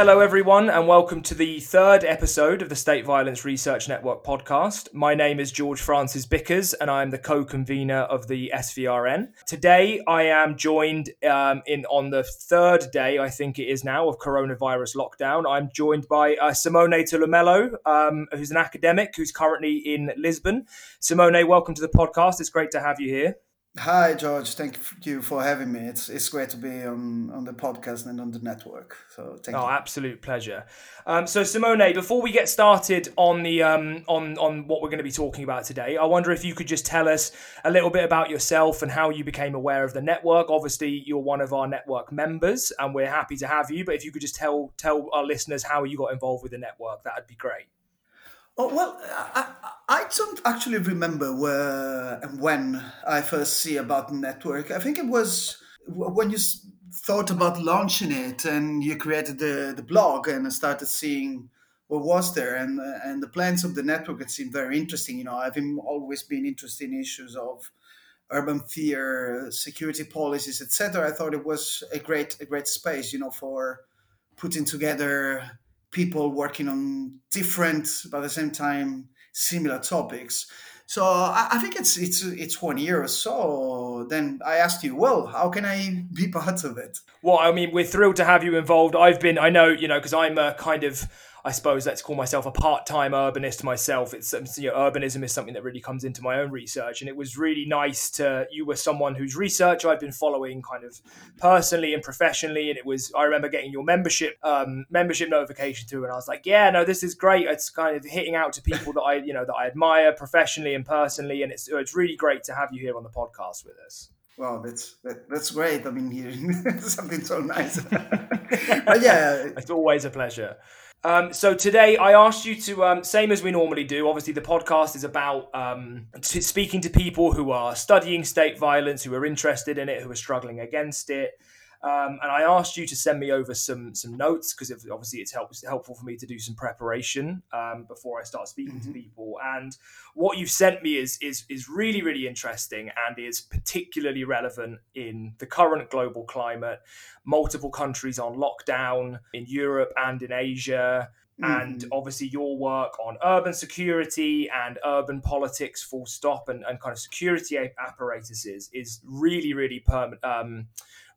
Hello, everyone, and welcome to the third episode of the State Violence Research Network podcast. My name is George Francis Bickers, and I am the co-convener of the SVRN. Today, I am joined um, in on the third day, I think it is now, of coronavirus lockdown. I'm joined by uh, Simone Tulumello, um, who's an academic who's currently in Lisbon. Simone, welcome to the podcast. It's great to have you here. Hi, George. Thank you for having me. It's it's great to be on, on the podcast and on the network. So thank oh, you. absolute pleasure. Um, so Simone, before we get started on the um, on on what we're going to be talking about today, I wonder if you could just tell us a little bit about yourself and how you became aware of the network. Obviously, you're one of our network members, and we're happy to have you. But if you could just tell tell our listeners how you got involved with the network, that'd be great. Oh, well, I, I don't actually remember where and when I first see about network. I think it was when you thought about launching it and you created the, the blog and started seeing what was there and and the plans of the network it seemed very interesting you know i've always been interested in issues of urban fear security policies etc i thought it was a great a great space you know for putting together people working on different, but at the same time, similar topics. So I, think it's it's it's one year or so. Then I asked you, well, how can I be part of it? Well, I mean, we're thrilled to have you involved. I've been, I know, you know, because I'm a kind of I suppose let's call myself a part-time urbanist myself. It's you know, urbanism is something that really comes into my own research, and it was really nice to. You were someone whose research I've been following, kind of personally and professionally, and it was. I remember getting your membership um, membership notification through, and I was like, yeah, no, this is great. It's kind of hitting out to people that I you know that I admire professionally and personally, and it's it's really great to have you here on the podcast with us. Wow, that's that, that's great. I mean, hearing something so nice. but yeah, it's always a pleasure. Um, so today I asked you to, um, same as we normally do. Obviously, the podcast is about um, t- speaking to people who are studying state violence, who are interested in it, who are struggling against it. Um, and I asked you to send me over some some notes because obviously it's help, helpful for me to do some preparation um, before I start speaking mm-hmm. to people. And what you've sent me is is is really really interesting and is particularly relevant in the current global climate. Multiple countries on lockdown in Europe and in Asia. Mm-hmm. And obviously, your work on urban security and urban politics, full stop, and, and kind of security apparatuses is really, really permanent. Um,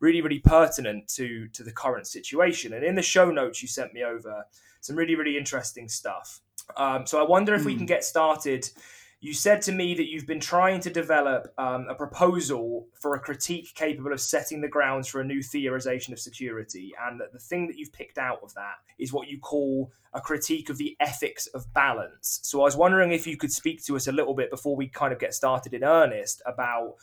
really, really pertinent to to the current situation. And in the show notes you sent me over some really, really interesting stuff. Um, so I wonder if mm. we can hmm. get started. You said to me that you've been trying to develop um, a proposal for a critique capable of setting the grounds for a new theorization of security, and that the thing that you've picked out of that is what you call a critique of the ethics of balance. So I was wondering if you could speak to us a little bit before we kind of get started in earnest about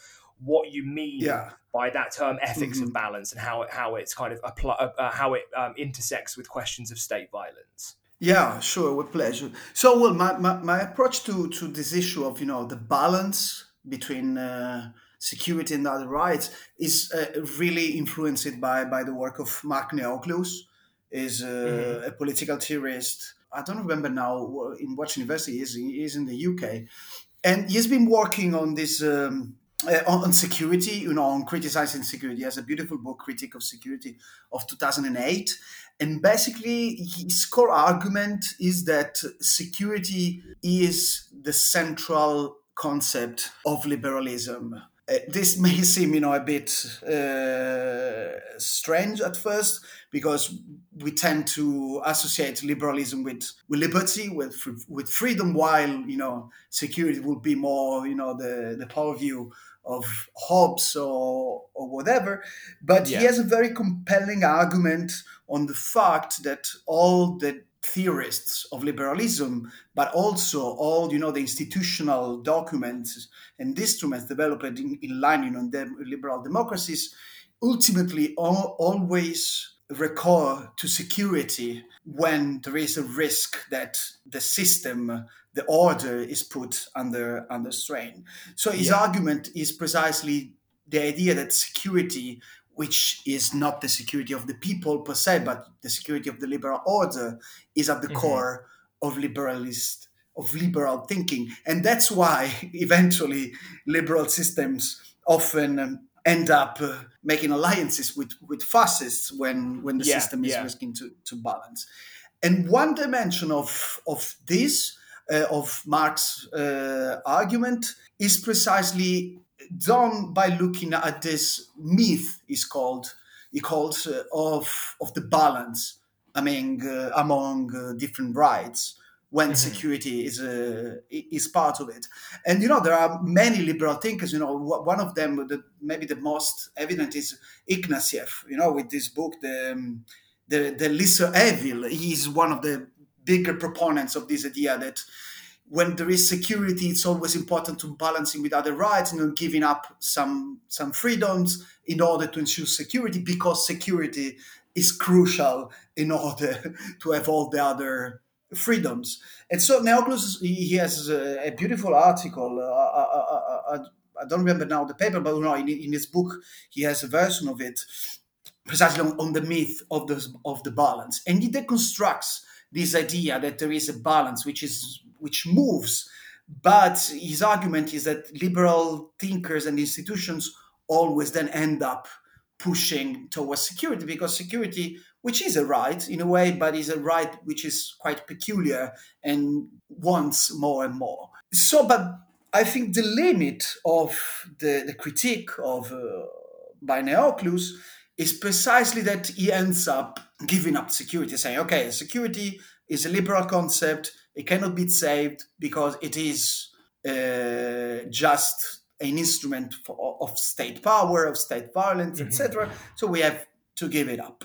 what you mean yeah. by that term ethics mm-hmm. of balance and how it, how it's kind of apply, uh, uh, how it um, intersects with questions of state violence. Yeah, sure, with pleasure. So, well, my, my, my approach to, to this issue of you know the balance between uh, security and other rights is uh, really influenced by by the work of Mark Neocleous, is uh, mm-hmm. a political theorist. I don't remember now in what university he is. He is in the UK, and he's been working on this. Um, uh, on, security, you know, on criticizing security. He has a beautiful book, Critique of Security, of 2008. And basically, his core argument is that security is the central concept of liberalism. Uh, this may seem, you know, a bit uh, strange at first because we tend to associate liberalism with, with liberty, with with freedom, while you know security would be more, you know, the the power view of Hobbes or, or whatever. But yeah. he has a very compelling argument on the fact that all the theorists of liberalism, but also all you know the institutional documents and instruments developed in, in line you know the liberal democracies, ultimately all, always recur to security when there is a risk that the system the order is put under under strain. So his yeah. argument is precisely the idea that security, which is not the security of the people per se, but the security of the liberal order, is at the mm-hmm. core of liberalist of liberal thinking, and that's why eventually liberal systems often um, end up uh, making alliances with, with fascists when, when the Yeah, system is yeah. risking to, to balance. And one dimension of, of this, uh, of Marx's uh, argument, is precisely done by looking at this myth, is called, he calls, uh, of, of the balance among, uh, among uh, different rights when security is uh, is part of it. And you know there are many liberal thinkers. You know one of them, the, maybe the most evident, is Ignatieff. You know with this book, the um, the the lesser evil. He's one of the bigger proponents of this idea that when there is security, it's always important to balancing with other rights and giving up some some freedoms in order to ensure security because security is crucial in order to have all the other freedoms. And so Neocleous, he has a, a beautiful article. I, I, I, I don't remember now the paper, but no, in, in his book he has a version of it precisely on, on the myth of the of the balance, and he deconstructs this idea that there is a balance which is which moves. But his argument is that liberal thinkers and institutions always then end up pushing towards security because security, which is a right in a way, but is a right which is quite peculiar and wants more and more. So, but I think the limit of the, the critique of uh, by Neocleous is precisely that he ends up giving up security, saying, okay, security is a liberal concept, it cannot be saved because it is uh, just an instrument for, of state power, of state violence, etc. So we have to give it up.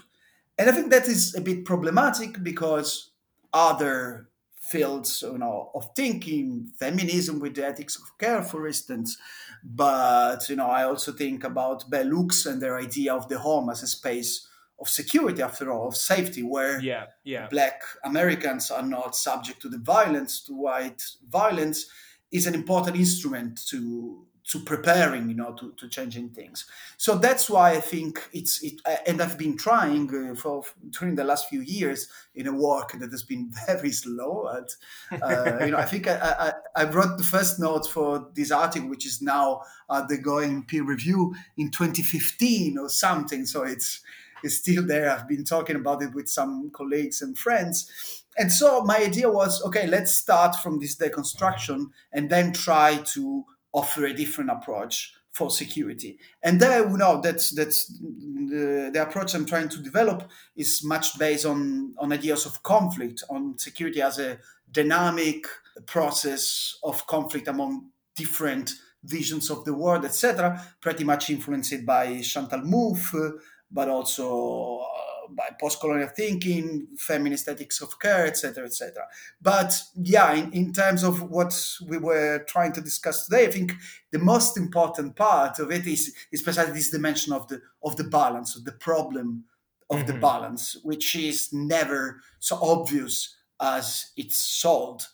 And I think that is a bit problematic because other fields you know, of thinking, feminism with the ethics of care, for instance, but you know, I also think about Bell Hooks and their idea of the home as a space of security, after all, of safety, where Yeah, yeah. black Americans are not subject to the violence, to white violence, is an important instrument to to preparing, you know, to, to changing things. So that's why I think it's it, and I've been trying uh, for during the last few years in a work that has been very slow. At, uh, you know, I think I, I, I wrote the first note for this article, which is now undergoing peer review in 2015 or something. So it's is still there. I've been talking about it with some colleagues and friends. And so my idea was okay, let's start from this deconstruction and then try to offer a different approach for security. And there, you know, that's that's the, the approach I'm trying to develop is much based on on ideas of conflict, on security as a dynamic process of conflict among different visions of the world, etc. Pretty much influenced by Chantal Mouffe, but also uh, by post-colonial thinking, feminist ethics of care, etc., etc. But yeah, in, in terms of what we were trying to discuss today, I think the most important part of it is, is precisely this dimension of the of the balance, of the problem of the balance, which is never so obvious as it's solved.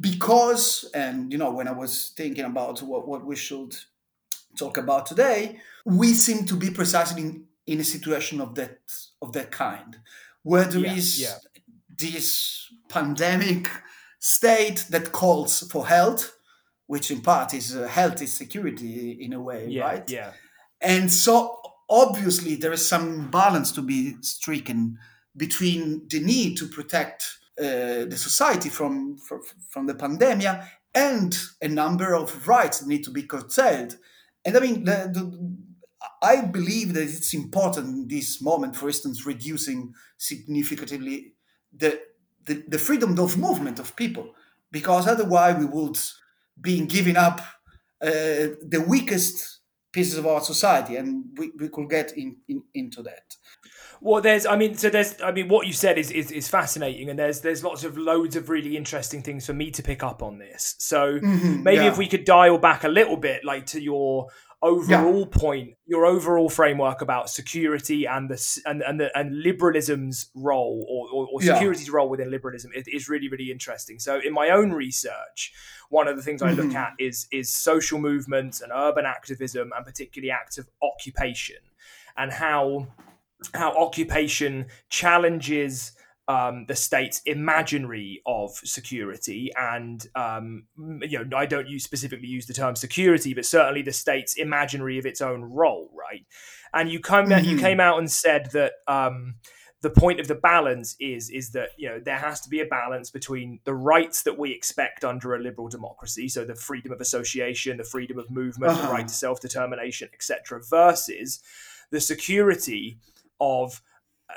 Because, and you know, when I was thinking about what, what we should talk about today, we seem to be precisely in, in a situation of that of that kind, where there Yeah, is yeah. this pandemic state that calls for health, which in part is uh, health is security in a way, Yeah, right? yeah. And so obviously there is some balance to be stricken between the need to protect uh, the society from, from from the pandemia and a number of rights that need to be curtailed. And I mean, the, the, I believe that it's important in this moment, for instance, reducing significantly the, the, the freedom of movement of people, because otherwise we would be giving up uh, the weakest pieces of our society, and we, we could get in, in, into that. Well, there's, I mean, so there's, I mean, what you said is, is is fascinating, and there's there's lots of loads of really interesting things for me to pick up on this. So maybe yeah. if we could dial back a little bit, like to your overall point, your overall framework about security and the and and the, and liberalism's role or, or, or Yeah. security's role within liberalism is, is really really interesting. So in my own research, one of the things I look mm-hmm. at is is social movements and urban activism, and particularly active occupation, and how how occupation challenges um, the state's imaginary of security, and um, you know, I don't use specifically use the term security, but certainly the state's imaginary of its own role, right? And you come mm-hmm. you came out and said that um, the point of the balance is is that you know there has to be a balance between the rights that we expect under a liberal democracy, so the freedom of association, the freedom of movement, uh-huh. the right to self determination, etc., versus the security of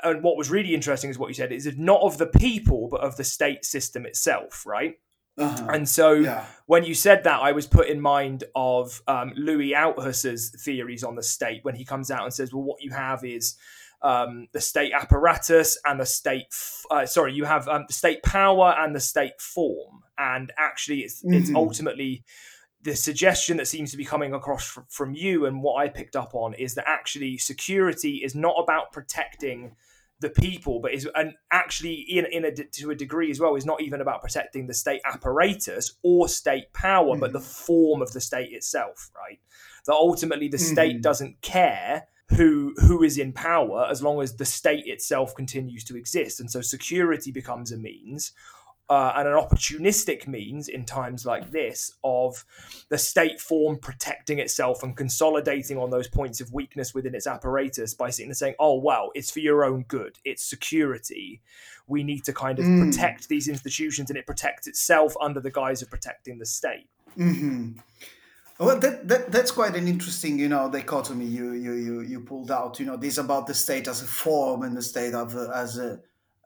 and what was really interesting is what you said is not of the people but of the state system itself right uh-huh. and so yeah. when you said that i was put in mind of um, louis althusser's theories on the state when he comes out and says well what you have is um, the state apparatus and the state f- uh, sorry you have um, the state power and the state form and actually it's, mm-hmm. it's ultimately the suggestion that seems to be coming across from you and what I picked up on is that actually security is not about protecting the people, but is and actually in in a to a degree as well is not even about protecting the state apparatus or state power, mm. but the mm. form of the state itself, right? That ultimately the mm. state doesn't care who who is in power as long as the state itself continues to exist, and so security becomes a means uh, and an opportunistic means in times like this of the state form protecting itself and consolidating on those points of weakness within its apparatus by sitting and saying, oh, well, it's for your own good, it's security. We need to kind of mm. protect these institutions and it protects itself under the guise of protecting the state. Mm-hmm. Well, that, that that's quite an interesting, you know, dichotomy you you you you pulled out. You know, this about the state as a form and the state of as a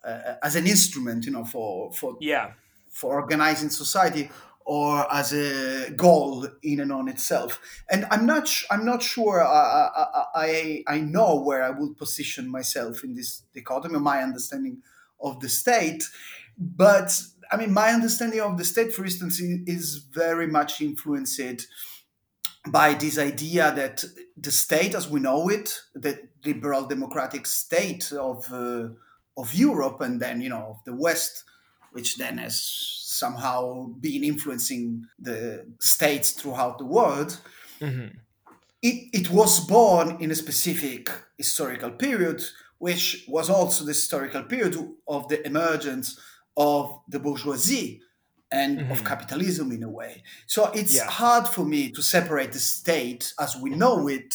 uh, as an instrument, you know, for for yeah for organizing society or as a goal in and on itself. And I'm not I'm not sure I, I, I, I know where I would position myself in this dichotomy, my understanding of the state. But I mean, my understanding of the state, for instance, is very much influenced by this idea that the state, as we know it, the liberal democratic state of uh, of Europe and then you know of the West, which then has somehow been influencing the states throughout the world. Mm-hmm. It, it was born in a specific historical period, which was also the historical period of the emergence of the bourgeoisie and mm-hmm. of capitalism in a way. So it's yeah. hard for me to separate the state as we know it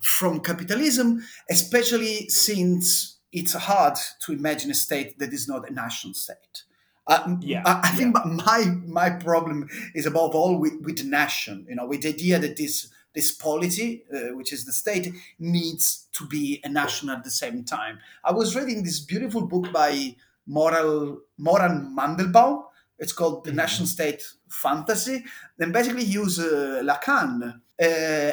from capitalism, especially since it's hard to imagine a state that is not a national state. Uh, yeah, I, I think yeah. my my problem is above all with, with nation. You know, with the idea that this this polity, uh, which is the state, needs to be a nation at the same time. I was reading this beautiful book by Moral Moran Mandelbaum. It's called The mm-hmm. Nation State Fantasy. Then basically use uh, Lacan uh,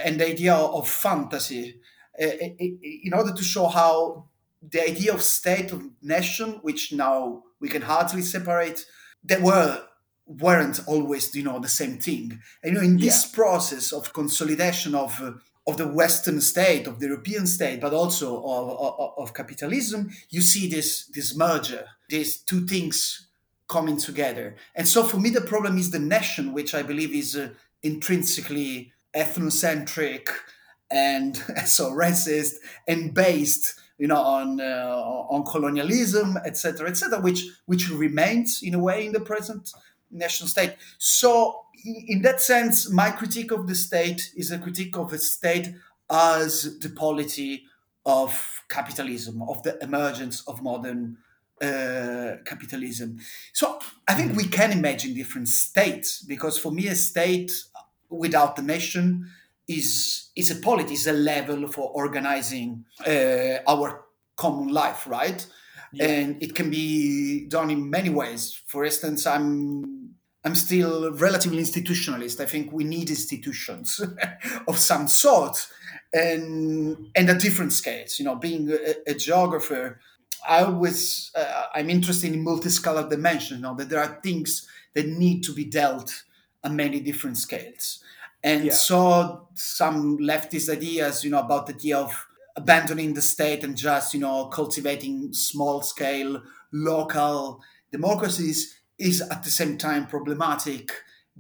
and the idea of fantasy uh, in order to show how the idea of state of nation, which now we can hardly separate, they were weren't always you know the same thing. And you know, in this yeah. process of consolidation of uh, of the Western state, of the European state, but also of, of, of capitalism, you see this this merger, these two things coming together. And so, for me, the problem is the nation, which I believe is uh, intrinsically ethnocentric and so racist and based you know, on uh, on colonialism, etc., etc., which which remains in a way in the present national state. So, in that sense, my critique of the state is a critique of a state as the polity of capitalism, of the emergence of modern uh, capitalism. So, I think we can imagine different states because, for me, a state without the nation is is a polity, is a level for organizing uh, our common life, right? Yeah. And it can be done in many ways. For instance, I'm I'm still relatively institutionalist. I think we need institutions of some sort, and and at different scales. You know, being a, a geographer, I always uh, I'm interested in multi-scalar dimensions. You know, that there are things that need to be dealt on many different scales and yeah. saw some leftist ideas, you know, about the idea of abandoning the state and just, you know, cultivating small scale local democracies is at the same time problematic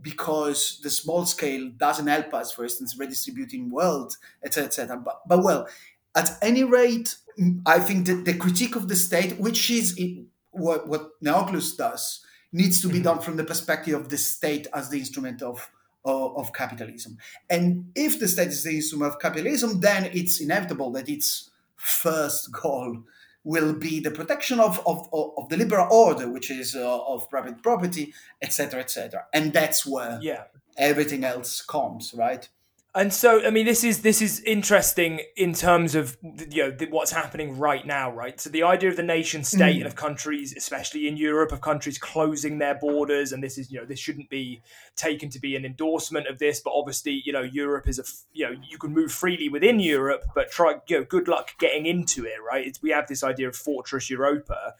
because the small scale doesn't help us, for instance, redistributing wealth, etc., etc. But, but well, at any rate, I think that the critique of the state, which is what what Neocleous does needs to be mm-hmm. done from the perspective of the state as the instrument of of, of capitalism. And if the state is the instrument of capitalism, then it's inevitable that its first goal will be the protection of, of, of the liberal order, which is uh, of private property, etc., etc. And that's where yeah. everything else comes, right? And so, I mean, this is this is interesting in terms of you know what's happening right now, right? So the idea of the nation state mm. and of countries, especially in Europe, of countries closing their borders, and this is you know this shouldn't be taken to be an endorsement of this, but obviously you know Europe is a you know you can move freely within Europe, but try you know good luck getting into it, right? It's, we have this idea of fortress Europa,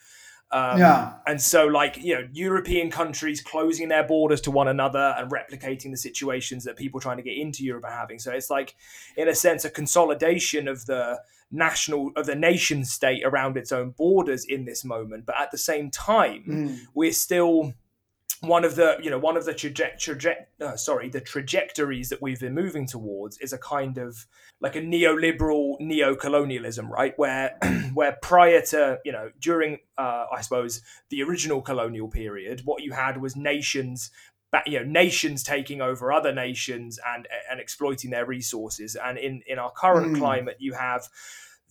um, yeah. And so, like, you know, European countries closing their borders to one another and replicating the situations that people trying to get into Europe are having. So it's like, in a sense, a consolidation of the national, of the nation state around its own borders in this moment. But at the same time, mm. we're still one of the you know one of the traje- traje- uh, sorry the trajectories that we've been moving towards is a kind of like a neoliberal neo-colonialism right where where prior to you know during uh, i suppose the original colonial period what you had was nations you know nations taking over other nations and and exploiting their resources and in in our current mm. climate you have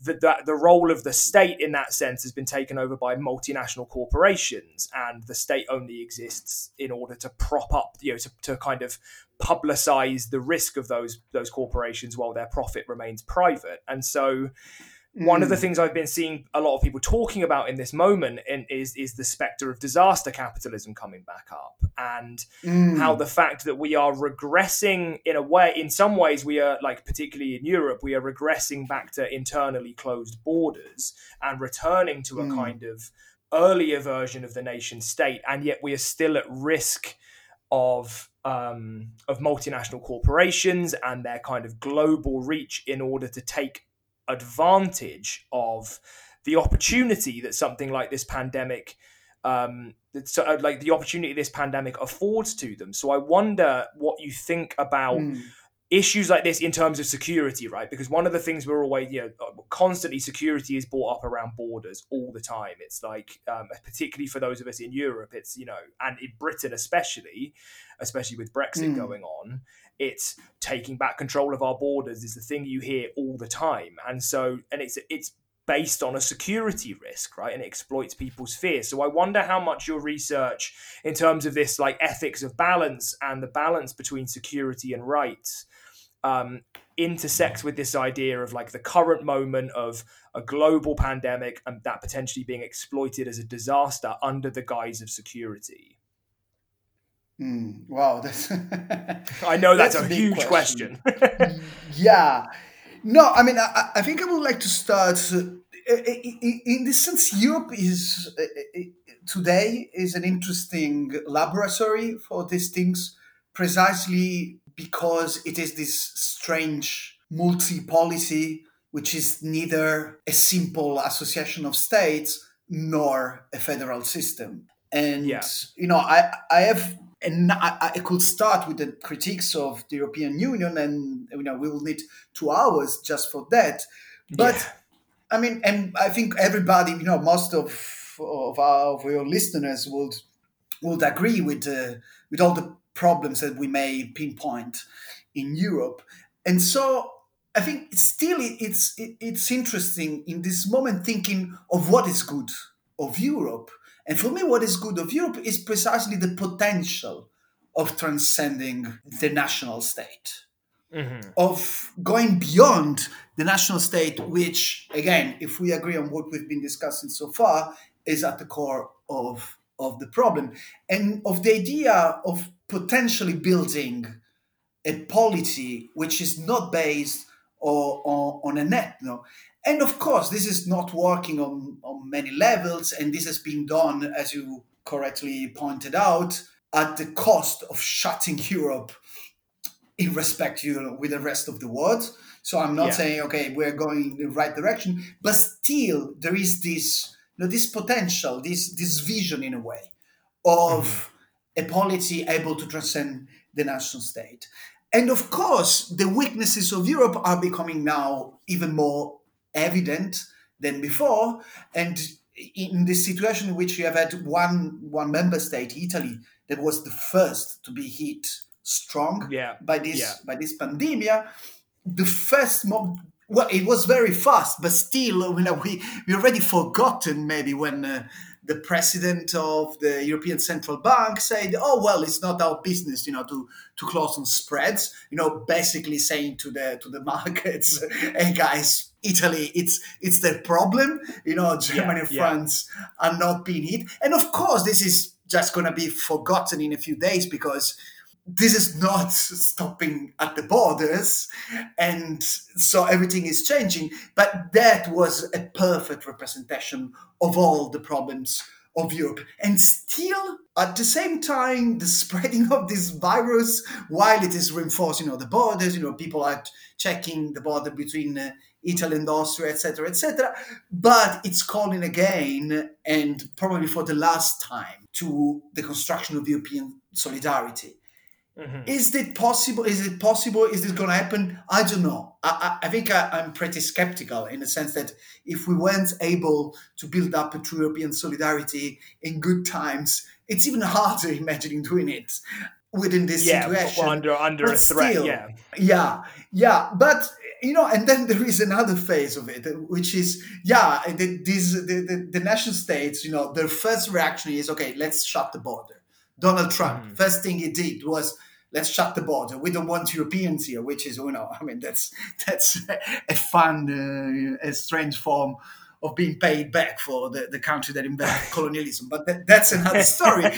the, the, the role of the state in that sense has been taken over by multinational corporations, and the state only exists in order to prop up, you know, to, to kind of publicize the risk of those those corporations while their profit remains private. And so, one of the hmm. things I've been seeing a lot of people talking about in this moment in, is is the specter of disaster capitalism coming back up, and mm. how the fact that we are regressing in a way, in some ways, we are like particularly in Europe, we are regressing back to internally closed borders and returning to a mm. kind of earlier version of the nation state, and yet we are still at risk of um, of multinational corporations and their kind of global reach in order to take advantage of the opportunity that something like this pandemic um, so, uh, like the opportunity this pandemic affords to them. So I wonder what you think about mm. Issues like this in terms of security, right? Because one of the things we're always, you know, constantly security is brought up around borders all the time. It's like, um, particularly for those of us in Europe, it's you know, and in Britain especially, especially with Brexit mm. going on, it's taking back control of our borders is the thing you hear all the time and so and it's it's based on a security risk right and it exploits people's fears so i wonder how much your research in terms of this like ethics of balance and the balance between security and rights um, intersects with this idea of like the current moment of a global pandemic and that potentially being exploited as a disaster under the guise of security Mm, wow, that's. I know that's, that's a, huge question. question. yeah, no, I mean, I, I, think I would like to start. Uh, in this sense, Europe is uh, uh, today is an interesting laboratory for these things, precisely because it is this strange multi-policy, which is neither a simple association of states nor a federal system. And yeah. you know, I I have and I, I, could start with the critiques of the European Union, and you know we will need two hours just for that. But yeah. I mean, and I think everybody, you know, most of of our of your listeners would would agree with uh, with all the problems that we may pinpoint in Europe, and so I think still it's it's interesting in this moment thinking of what is good of Europe and for me, what is good of Europe is precisely the potential of transcending the national state, mm-hmm. of going beyond the national state, which, again, if we agree on what we've been discussing so far, is at the core of, of the problem, and of the idea of potentially building a polity which is not based or, or on a net. No, and of course, this is not working on, on many levels, and this has been done, as you correctly pointed out, at the cost of shutting Europe in respect you know, with the rest of the world. So I'm not yeah. saying okay, we're going in the right direction, but still there is this know, this potential, this this vision in a way of mm-hmm. a polity able to transcend the national state. And of course, the weaknesses of Europe are becoming now even more evident than before. And in this situation in which you have had one one member state, Italy, that was the first to be hit strong yeah. by this yeah. by this pandemia, the first mo- well, it was very fast, but still, you know, we we already forgotten maybe when. Uh, the president of the European Central Bank said, "Oh well, it's not our business, you know, to to close on spreads." You know, basically saying to the to the markets, "Hey guys, Italy, it's it's their problem. You know, Germany and yeah. France are not being hit." And of course, this is just going to be forgotten in a few days because this is not stopping at the borders and so everything is changing but that was a perfect representation of all the problems of Europe. And still, at the same time, the spreading of this virus, while it is reinforcing, know, the borders, you know, people are checking the border between uh, Italy and Austria, etc., etc. But it's calling again, and probably for the last time, to the construction of European solidarity. Mm-hmm. Is it possible? Is it possible? Is this going to happen? I don't know. I, I, I think I, am pretty skeptical in the sense that if we weren't able to build up a true European solidarity in good times, it's even harder imagining doing it within this yeah, situation. under under but a threat. Still, yeah, yeah, yeah. But you know, and then there is another phase of it, which is yeah, the, these the, the, the nation states. You know, their first reaction is okay, let's shut the border Donald Trump, mm. first thing he did was let's shut the border. We don't want Europeans here, which is, you know, I mean, that's that's a fun, uh, a strange form of being paid back for the, the country that invented colonialism. But that, that's another story.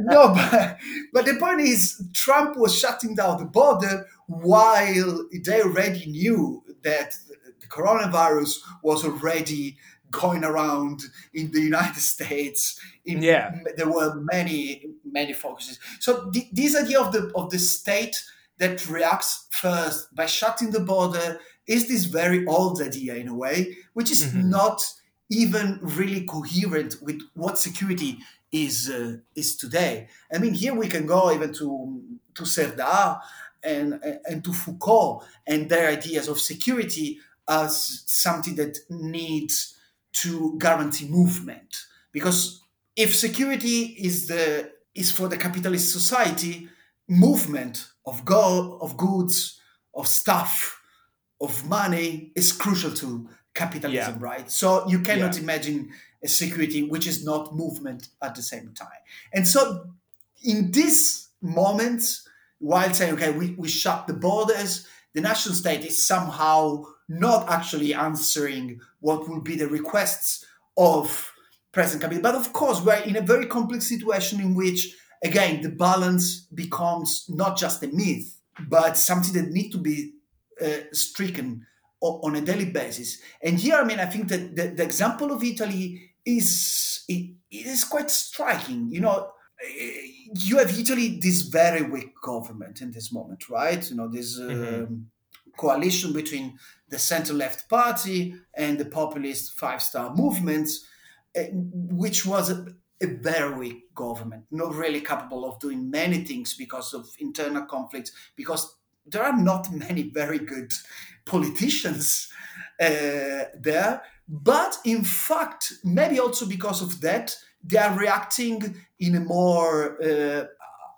no, but, but the point is, Trump was shutting down the border while they already knew that the coronavirus was already going around in the United States. In, yeah, there were many many focuses. So th- this idea of the of the state that reacts first by shutting the border is this very old idea in a way, which is mm-hmm. not even really coherent with what security is uh, is today. I mean, here we can go even to to Serdar and and to Foucault and their ideas of security as something that needs to guarantee movement because if security is the is for the capitalist society movement of go of goods of stuff of money is crucial to capitalism yeah. right so you cannot yeah. imagine a security which is not movement at the same time and so in this moment while saying okay we, we shut the borders the national state is somehow not actually answering what will be the requests of President Kabila. But of course, we're in a very complex situation in which, again, the balance becomes not just a myth, but something that needs to be uh, stricken on a daily basis. And here, I mean, I think that the, the example of Italy is it, it is quite striking. You know, you have Italy, this very weak government in this moment, right? You know, this mm-hmm. um, coalition between the center left party and the populist five star movements, eh, which was a, a, very weak government, not really capable of doing many things because of internal conflicts, because there are not many very good politicians uh, there. But in fact, maybe also because of that, they are reacting in a more, uh,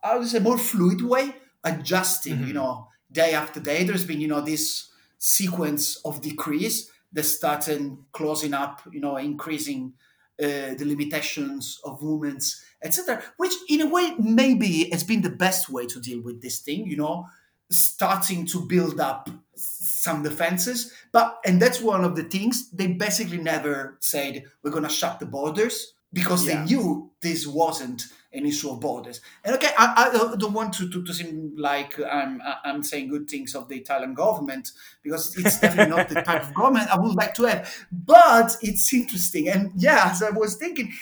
I would say, more fluid way, adjusting, mm-hmm. you know, day after day. There's been, you know, this sequence of decrease that started closing up, you know, increasing uh, the limitations of movements, etc. Which, in a way, maybe has been the best way to deal with this thing. You know, starting to build up some defenses. But and that's one of the things they basically never said we're going to shut the borders because yeah. they knew this wasn't an issue of borders. And okay, I, I don't want to, to, to, seem like I'm I'm saying good things of the Italian government because it's definitely not the type of government I would like to have. But it's interesting, and yeah, as I was thinking,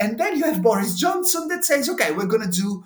and then you have Boris Johnson that says, okay, we're going to do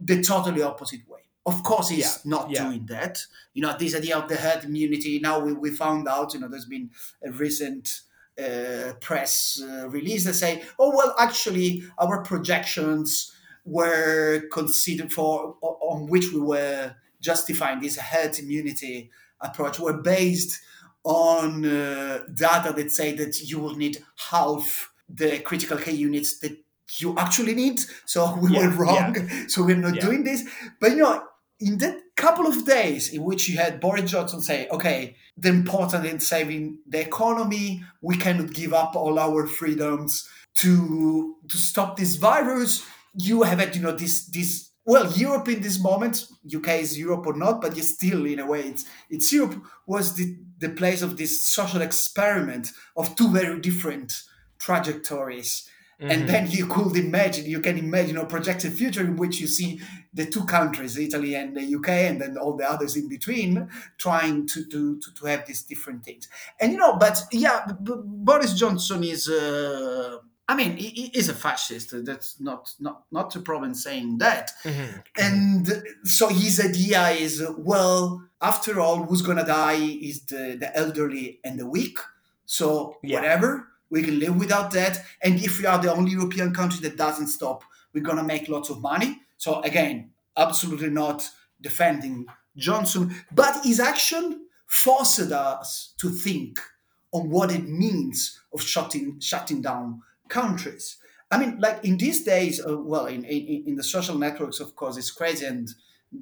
the totally opposite way. Of course, he's yeah, not yeah. doing that. You know, this idea of the herd immunity. Now we, we found out. You know, there's been a recent uh, press uh, release that say, oh well, actually, our projections were considered for on which we were justifying this herd immunity approach were based on uh, data that say that you will need half the critical care units that you actually need. So we yeah, were wrong. Yeah. So we're not yeah. doing this. But you know, in that couple of days in which you had Boris Johnson say, okay, the important in saving the economy, we cannot give up all our freedoms to to stop this virus. You have had, you know, this this well, Europe in this moment, UK is Europe or not, but it's still in a way it's it's Europe was the, the place of this social experiment of two very different trajectories Mm-hmm. And then you could imagine, you can imagine a projected future in which you see the two countries, Italy and the UK, and then all the others in between, trying to to, to, to have these different things. And you know, but yeah, Boris Johnson is. Uh, I mean, he, is a fascist. That's not not not a problem saying that. Mm-hmm. And so his idea is, well, after all, who's gonna die is the the elderly and the weak. So yeah. whatever we can live without that. And if we are the only European country that doesn't stop, we're going to make lots of money. So, again, absolutely not defending Johnson, but his action forced us to think on what it means of shutting shutting down countries. I mean, like in these days, uh, well, in, in, in the social networks, of course, it's crazy. And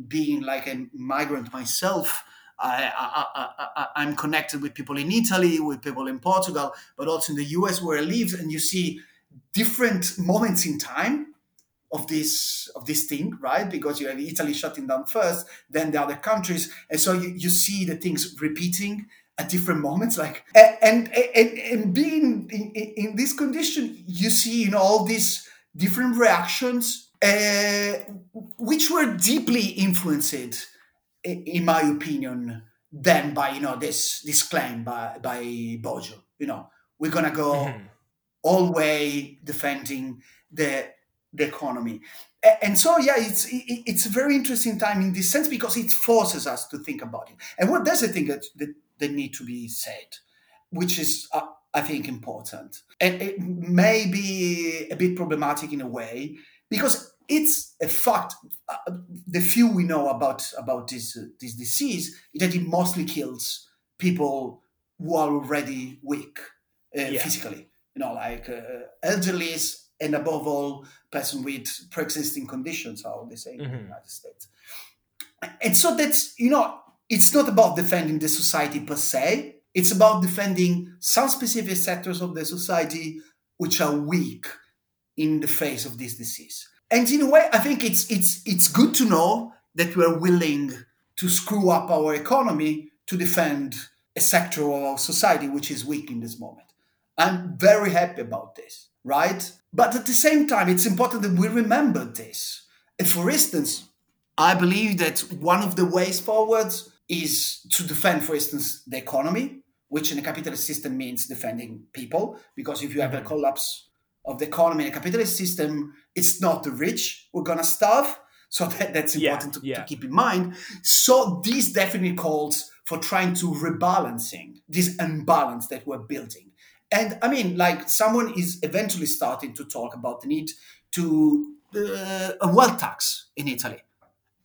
being like a migrant myself, I, I, I I'm connected with people in Italy, with people in Portugal, but also in the US where I live, and you see different moments in time of this of this thing, right? Because you have Italy shutting down first, then the other countries, and so you, you see the things repeating at different moments, like and and and being in, in this condition, you see you know all these different reactions, uh, which were deeply influenced in my opinion, than by you know this this claim by by Bojo. You know, we're gonna go mm-hmm. all way defending the the economy, and so yeah, it's it's a very interesting time in this sense because it forces us to think about it. And what does a thing that that, that need to be said, which is. Uh, I think important, and it may be a bit problematic in a way because it's a fact. Uh, the few we know about about this uh, this disease is that it mostly kills people who are already weak uh, yeah. physically. You know, like uh, elderly and above all, person with pre-existing conditions, how they say mm-hmm. in the. United States. And so that's you know, it's not about defending the society per se. It's about defending some specific sectors of the society which are weak in the face of this disease. And in a way, I think it's it's it's good to know that we're willing to screw up our economy to defend a sector of our society which is weak in this moment. I'm very happy about this, right? But at the same time, it's important that we remember this. And for instance, I believe that one of the ways forward is to defend, for instance, the economy, which in a capitalist system means defending people. Because if you have a mm-hmm. collapse of the economy in a capitalist system, it's not the rich we're gonna starve. So that, that's important yeah, to, yeah. to, keep in mind. So this definitely calls for trying to rebalancing this imbalance that we're building. And I mean, like someone is eventually starting to talk about the need to uh, a wealth tax in Italy.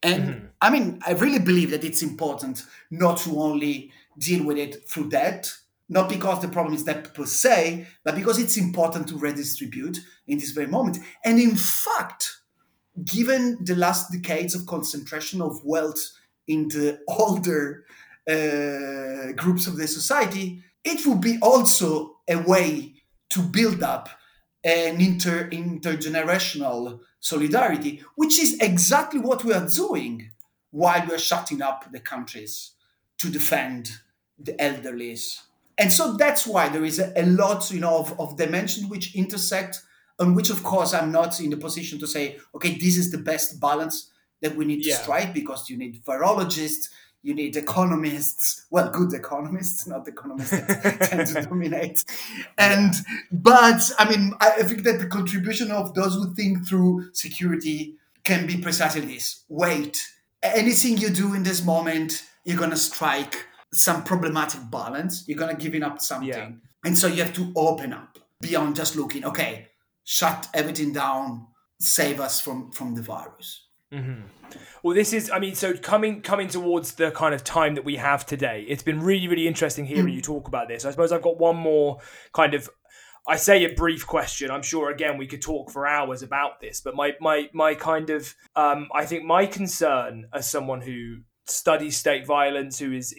And mm-hmm. I mean, I really believe that it's important not to only deal with it through debt, not because the problem is that per se, but because it's important to redistribute in this very moment. And in fact, given the last decades of concentration of wealth in the older uh, groups of the society, it would be also a way to build up an inter intergenerational solidarity, which is exactly what we are doing while we're shutting up the countries to defend the elderly and so that's why there is a, a lot you know of, of dimensions which intersect on which of course i'm not in the position to say okay this is the best balance that we need to yeah. strike because you need virologists you need economists well good economists not economists that tend to dominate and but i mean I think that the contribution of those who think through security can be precisely this wait anything you do in this moment you're going to strike some problematic balance. You're gonna giving up something, yeah. and so you have to open up beyond just looking. Okay, shut everything down, save us from from the virus. Mm-hmm. Well, this is, I mean, so coming coming towards the kind of time that we have today, it's been really, really interesting hearing mm. you talk about this. I suppose I've got one more kind of I say a brief question. I'm sure again we could talk for hours about this, but my my my kind of um, I think my concern as someone who studies state violence, who is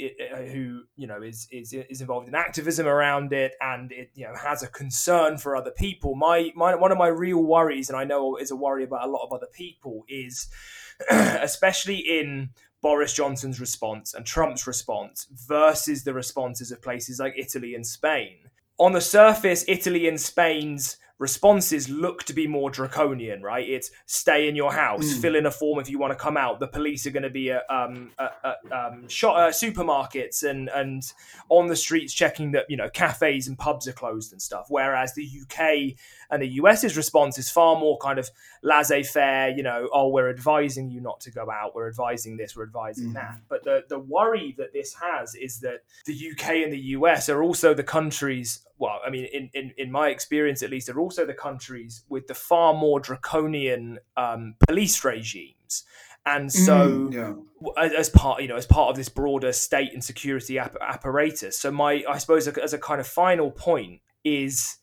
who you know is is is involved in activism around it, and it you know has a concern for other people. My my one of my real worries, and I know is a worry about a lot of other people, is especially in Boris Johnson's response and Trump's response versus the responses of places like Italy and Spain. On the surface, Italy and Spain's responses look to be more draconian, right? It's stay in your house, mm. fill in a form if you want to come out. The police are going to be at, um, at, at um, shop, uh, supermarkets and and on the streets checking that you know cafes and pubs are closed and stuff. Whereas the UK and the US's response is far more kind of laissez faire. You know, oh, we're advising you not to go out. We're advising this. We're advising mm. that. But the the worry that this has is that the UK and the US are also the countries well, I mean, in, in, in my experience at least, are also the countries with the far more draconian um, police regimes. And mm, so, mm, yeah. as part you know, as part of this broader state and security ap- apparatus. So, my I suppose as a kind of final point is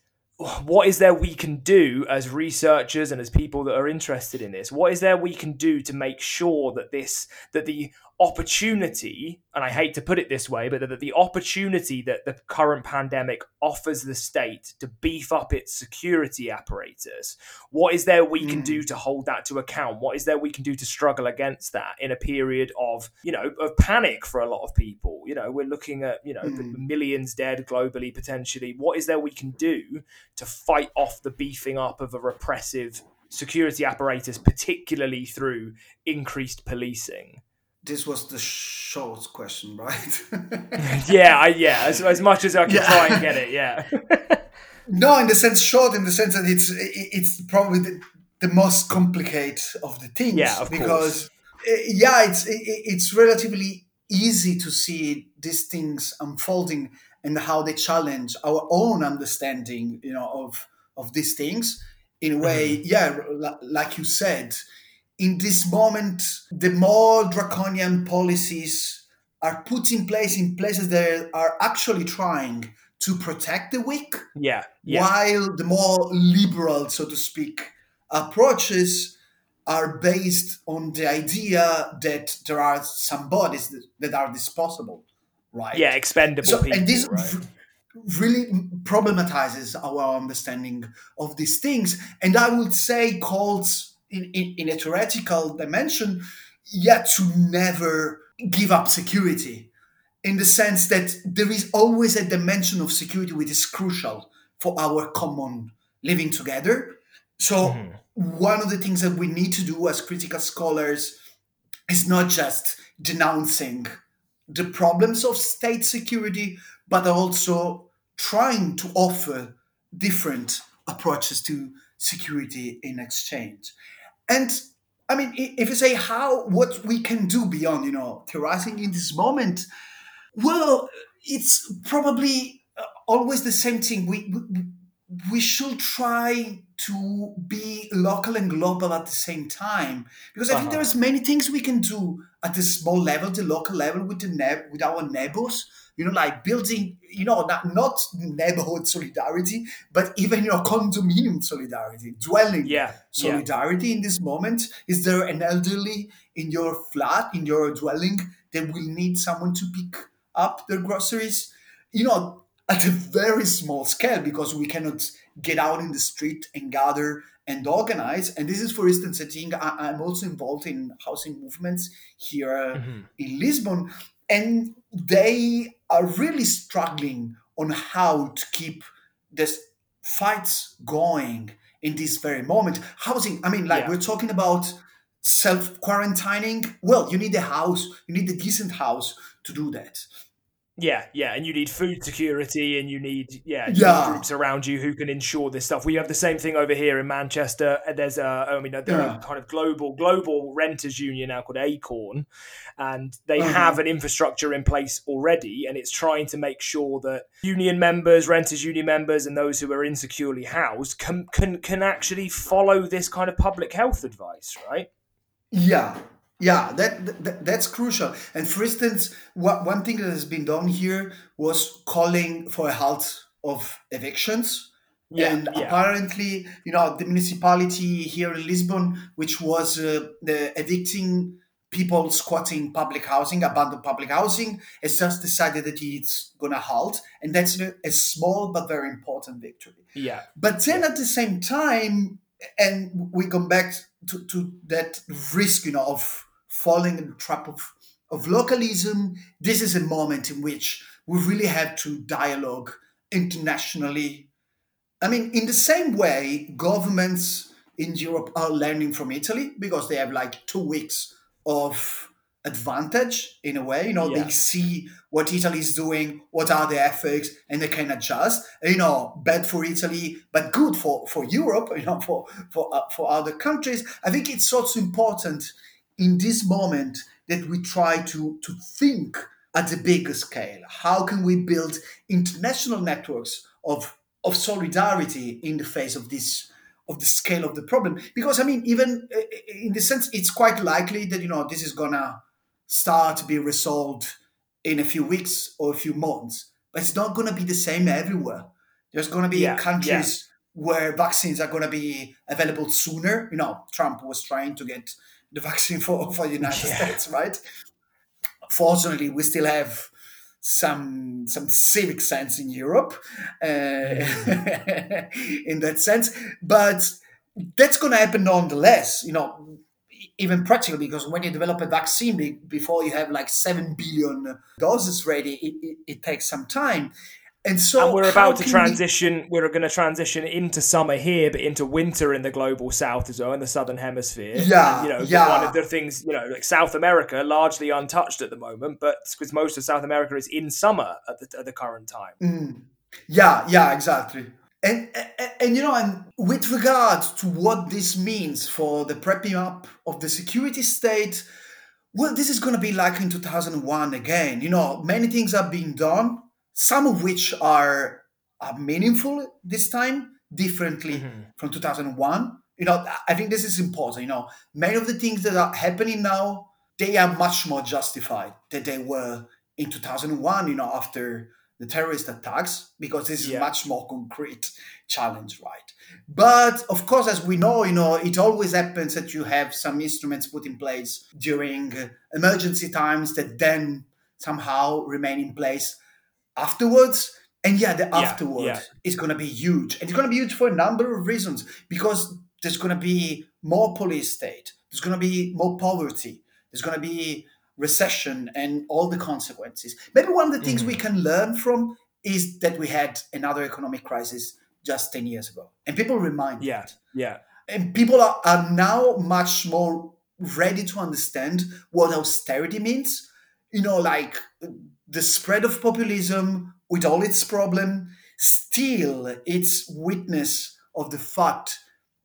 what is there we can do as researchers and as people that are interested in this? What is there we can do to make sure that this that the opportunity, and I hate to put it this way, but that the opportunity that the current pandemic offers the state to beef up its security apparatus, what is there we mm. can do hmm. to hold that to account? What is there we can do to struggle against that in a period of, you know, of panic for a lot of people? You know, we're looking at, you know, mm. millions dead globally potentially. What is there we can do to fight off the beefing up of a repressive security apparatus, particularly through increased policing? This was the short question, right? yeah, I, yeah. As, as much as I can yeah. try and get it, yeah. no, in the sense short, in the sense that it's it's probably the, the most complicated of the things. Yeah, of because course. Eh, yeah, it's it's relatively easy to see these things unfolding and how they challenge our own understanding, you know, of of these things. In a way, mm-hmm. yeah, like you said, in this moment, the more draconian policies are put in place in places that are actually trying to protect the weak. Yeah. yeah. While the more liberal, so to speak, approaches are based on the idea that there are some bodies that, that are disposable, right? Yeah, expendable so, people, And this right? really problematizes our understanding of these things. And I would say calls in, in, in a theoretical dimension, yet to never give up security in the sense that there is always a dimension of security which is crucial for our common living together. So, mm-hmm. one of the things that we need to do as critical scholars is not just denouncing the problems of state security, but also trying to offer different approaches to security in exchange. And I mean, if you say how, what we can do beyond, you know, theorizing in this moment, well, it's probably uh, always the same thing. We, we, we should try to be local and global at the same time because I uh-huh. think there's many things we can do at the small level, the local level, with the ne- with our neighbors you know, like building, you know, not, not neighborhood solidarity, but even, you know, condominium solidarity, dwelling yeah, solidarity yeah. in this moment. Is there an elderly in your flat, in your dwelling, that will need someone to pick up their groceries? You know, at a very small scale because we cannot get out in the street and gather and organize. And this is, for instance, a thing I, am also involved in housing movements here mm-hmm. in Lisbon. And they are really struggling on how to keep this fights going in this very moment. Housing, I mean, like yeah. we're talking about self quarantining. Well, you need a house, you need a decent house to do that. Yeah, yeah, and you need food security, and you need yeah, you yeah. Need groups around you who can ensure this stuff. We have the same thing over here in Manchester. There's a, I mean, there yeah. are kind of global global renters union now called Acorn, and they uh-huh. have an infrastructure in place already, and it's trying to make sure that union members, renters union members, and those who are insecurely housed can can can actually follow this kind of public health advice, right? Yeah, yeah, that, that, that's crucial. And for instance, what, one thing that has been done here was calling for a halt of evictions Yeah, and yeah. apparently, you know, the municipality here in Lisbon, which was uh, the evicting people squatting public housing, abandoned public housing, has just decided that it's going to halt. And that's a, a, small but very important victory. Yeah. But then yeah. at the same time, and we come back to, to that risk, you know, of falling in the trap of, of localism. This is a moment in which we really have to dialogue internationally. I mean, in the same way, governments in Europe are learning from Italy because they have like two weeks of advantage in a way. You know, yeah. they see what Italy is doing, what are the efforts, and they can adjust. You know, bad for Italy, but good for, for Europe. You know, for for uh, for other countries. I think it's also important in this moment that we try to to think at the bigger scale. How can we build international networks of of solidarity in the face of this of the scale of the problem because i mean even uh, in the sense it's quite likely that you know this is gonna start to be resolved in a few weeks or a few months but it's not gonna be the same everywhere there's gonna be yeah, countries yeah. where vaccines are gonna be available sooner you know trump was trying to get the vaccine for for the united yeah. states right fortunately we still have some some civic sense in Europe uh, in that sense. But that's going to happen nonetheless. You know, even practically because when you develop a vaccine before you have like 7 billion doses ready it, it, it takes some time and so and we're about to transition. We... are going to transition into summer here, but into winter in the global south as well, in the southern hemisphere. Yeah, you know, yeah. one of the things, you know, like South America, largely untouched at the moment, but because most of South America is in summer at the, at the current time. Mm. Yeah, yeah, exactly. And, and, and you know, and with regard to what this means for the prepping up of the security state, well, this is going to be like in 2001 again. You know, many things are being done some of which are, are meaningful this time, differently mm-hmm. from 2001. You know, I think this is important. You know, many of the things that are happening now, they are much more justified than they were in 2001, you know, after the terrorist attacks, because this is yeah. much more concrete challenge, right? But of course, as we know, you know, it always happens that you have some instruments put in place during emergency times that then somehow remain in place afterwards. And yeah, the yeah, afterward yeah. is going to be huge. And it's going to be huge for a number of reasons because there's going to be more police state, there's going to be more poverty, there's going to be recession and all the consequences. Maybe one of the things mm-hmm. we can learn from is that we had another economic crisis just 10 years ago. And people remind Yeah, that. yeah. And people are, are now much more ready to understand what austerity means. You know, like the spread of populism with all its problem still it's witness of the fact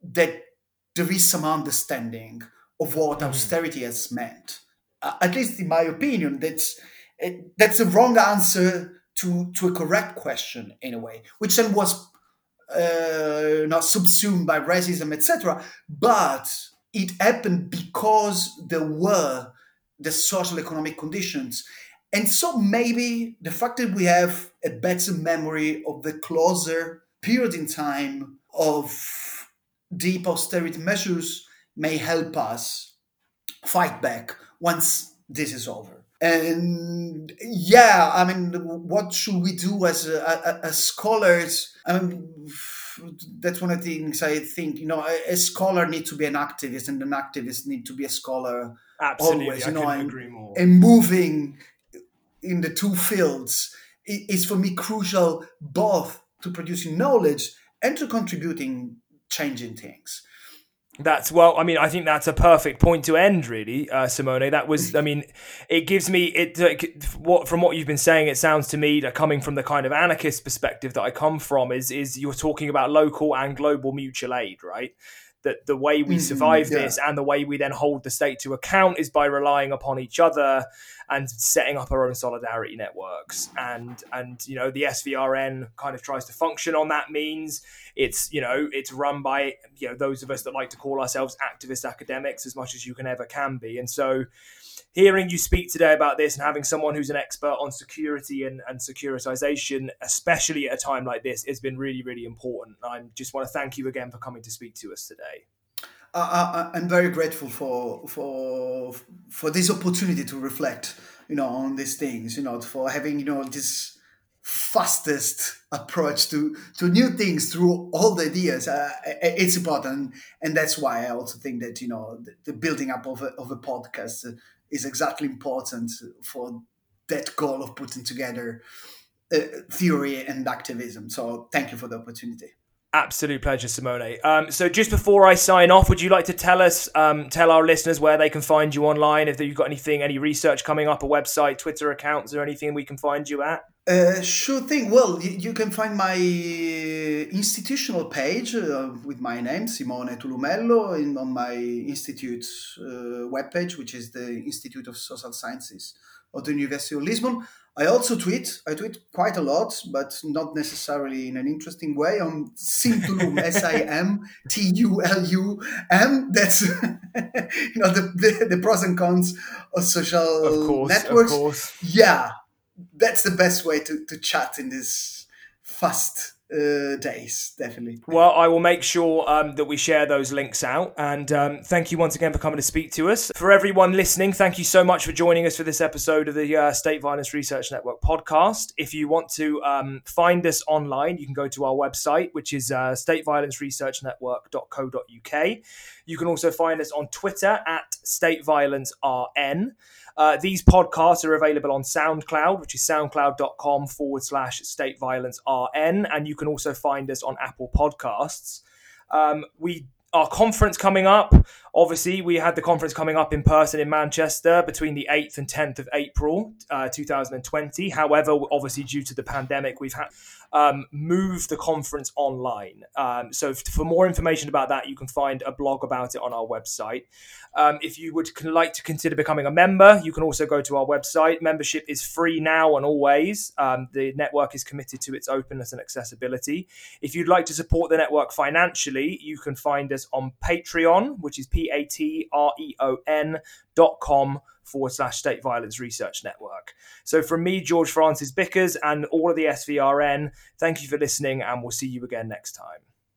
that there is some understanding of what mm-hmm. austerity has meant uh, at least in my opinion that's it, that's a wrong answer to to a correct question in a way which then was uh, not subsumed by racism etc but it happened because there were the social economic conditions and so maybe the fact that we have a better memory of the closer period in time of deep austerity measures may help us fight back once this is over. And yeah, I mean, what should we do as uh, uh, as scholars? I mean, that's one of the things I think. You know, a, a scholar needs to be an activist, and an activist needs to be a scholar Absolutely, always. You know, and, agree more. and moving in the two fields is for me crucial both to producing knowledge and to contributing changing things. That's well. I mean, I think that's a perfect point to end, really, uh, Simone. That was. I mean, it gives me it. what from what you've been saying, it sounds to me that coming from the kind of anarchist perspective that I come from is is you're talking about local and global mutual aid, right? That the way we mm-hmm, survive mm-hmm, yeah. this and the way we then hold the state to account is by relying upon each other and setting up our own solidarity networks. And and you know the SVRN kind of tries to function on that means. It's you know it's run by you know those of us that like to call ourselves activist academics as much as you can ever can be, and so hearing you speak today about this and having someone who's an expert on security and, and securitization, especially at a time like this, has been really, really important. I just want to thank you again for coming to speak to us today. Uh, I'm very grateful for for for this opportunity to reflect, you know, on these things. You know, for having you know this fastest approach to to new things through all the ideas. Uh, it's important, and that's why I also think that you know the, the building up of a, of a podcast is exactly important for that goal of putting together uh, theory and activism. So thank you for the opportunity. Absolute pleasure, Simone. Um, so, just before I sign off, would you like to tell us, um, tell our listeners where they can find you online? If you've got anything, any research coming up, a website, Twitter accounts, or anything we can find you at? Uh, sure thing. Well, you, can find my institutional page uh, with my name, Simone Tulumello, in, on my institute uh, webpage, which is the Institute of Social Sciences of the University of Lisbon. I also tweet. I tweet quite a lot, but not necessarily in an interesting way. On Simtulum, S I M T U L U M. That's you know the, the, the pros and cons of social of course, networks. Of course. Yeah, that's the best way to, to chat in this fast uh, days, definitely. Well, I will make sure um, that we share those links out. And um, thank you once again for coming to speak to us. For everyone listening, thank you so much for joining us for this episode of the uh, State Violence Research Network podcast. If you want to um, find us online, you can go to our website, which is uh, stateviolenceresearchnetwork.co.uk. You can also find us on Twitter at StateViolenceRN. Uh, these podcasts are available on SoundCloud, which is soundcloud.com forward slash state violence RN. And you can also find us on Apple Podcasts. Um, we our conference coming up. Obviously, we had the conference coming up in person in Manchester between the 8th and 10th of April, uh, 2020. However, obviously, due to the pandemic, we've had um, move the conference online. Um, so, for more information about that, you can find a blog about it on our website. Um, if you would like to consider becoming a member, you can also go to our website. Membership is free now and always. Um, the network is committed to its openness and accessibility. If you'd like to support the network financially, you can find us on Patreon, which is P A T R E O N dot com forward slash state violence research network. So, from me, George Francis Bickers, and all of the SVRN, thank you for listening, and we'll see you again next time.